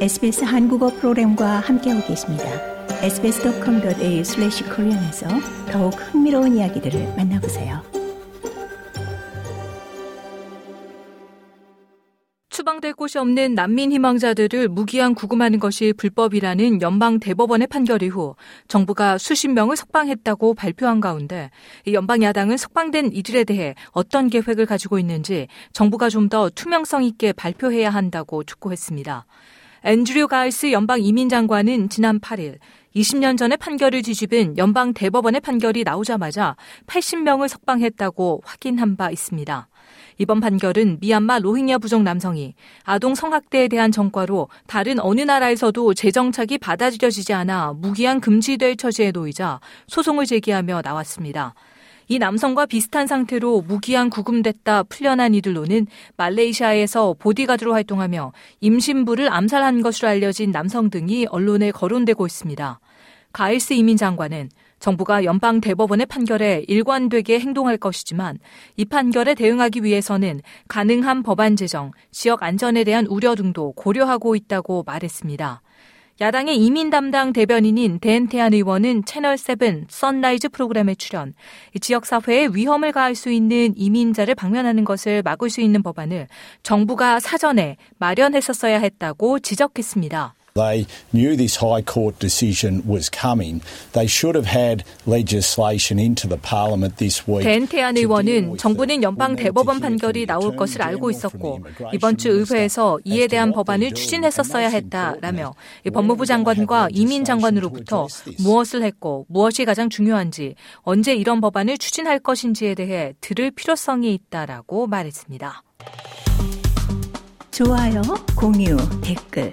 SBS 한국어 프로그램과 함께하고 계십니다. sbs.com.au/korean에서 더욱 흥미로운 이야기들을 만나보세요. 추방될 곳이 없는 난민 희망자들을 무기한 구금하는 것이 불법이라는 연방 대법원의 판결 이후 정부가 수십 명을 석방했다고 발표한 가운데 연방 야당은 석방된 이들에 대해 어떤 계획을 가지고 있는지 정부가 좀 더 투명성 있게 발표해야 한다고 촉구했습니다. 앤드류 가이스 연방 이민장관은 지난 8일 20년 전에 판결을 뒤집은 연방 대법원의 판결이 나오자마자 80명을 석방했다고 확인한 바 있습니다. 이번 판결은 미얀마 로힝야 부족 남성이 아동 성학대에 대한 전과로 다른 어느 나라에서도 재정착이 받아들여지지 않아 무기한 금지될 처지에 놓이자 소송을 제기하며 나왔습니다. 이 남성과 비슷한 상태로 무기한 구금됐다 풀려난 이들로는 말레이시아에서 보디가드로 활동하며 임신부를 암살한 것으로 알려진 남성 등이 언론에 거론되고 있습니다. 가일스 이민 장관은 정부가 연방 대법원의 판결에 일관되게 행동할 것이지만 이 판결에 대응하기 위해서는 가능한 법안 제정, 지역 안전에 대한 우려 등도 고려하고 있다고 말했습니다. 야당의 이민 담당 대변인인 댄 테한 의원은 채널7 Sunrise 프로그램에 출연, 지역사회에 위험을 가할 수 있는 이민자를 방면하는 것을 막을 수 있는 법안을 정부가 사전에 마련했었어야 했다고 지적했습니다. They knew this High Court decision was coming. They should have had legislation into the Parliament this week. 벤태안 의원은 정부는 연방 대법원 판결이 나올 것을 알고 있었고 이번 주 의회에서 이에 대한 법안을 추진했었어야 했다라며 법무부 장관과 이민 장관으로부터 무엇을 했고 무엇이 가장 중요한지 언제 이런 법안을 추진할 것인지에 대해 들을 필요성이 있다라고 말했습니다. 좋아요, 공유, 댓글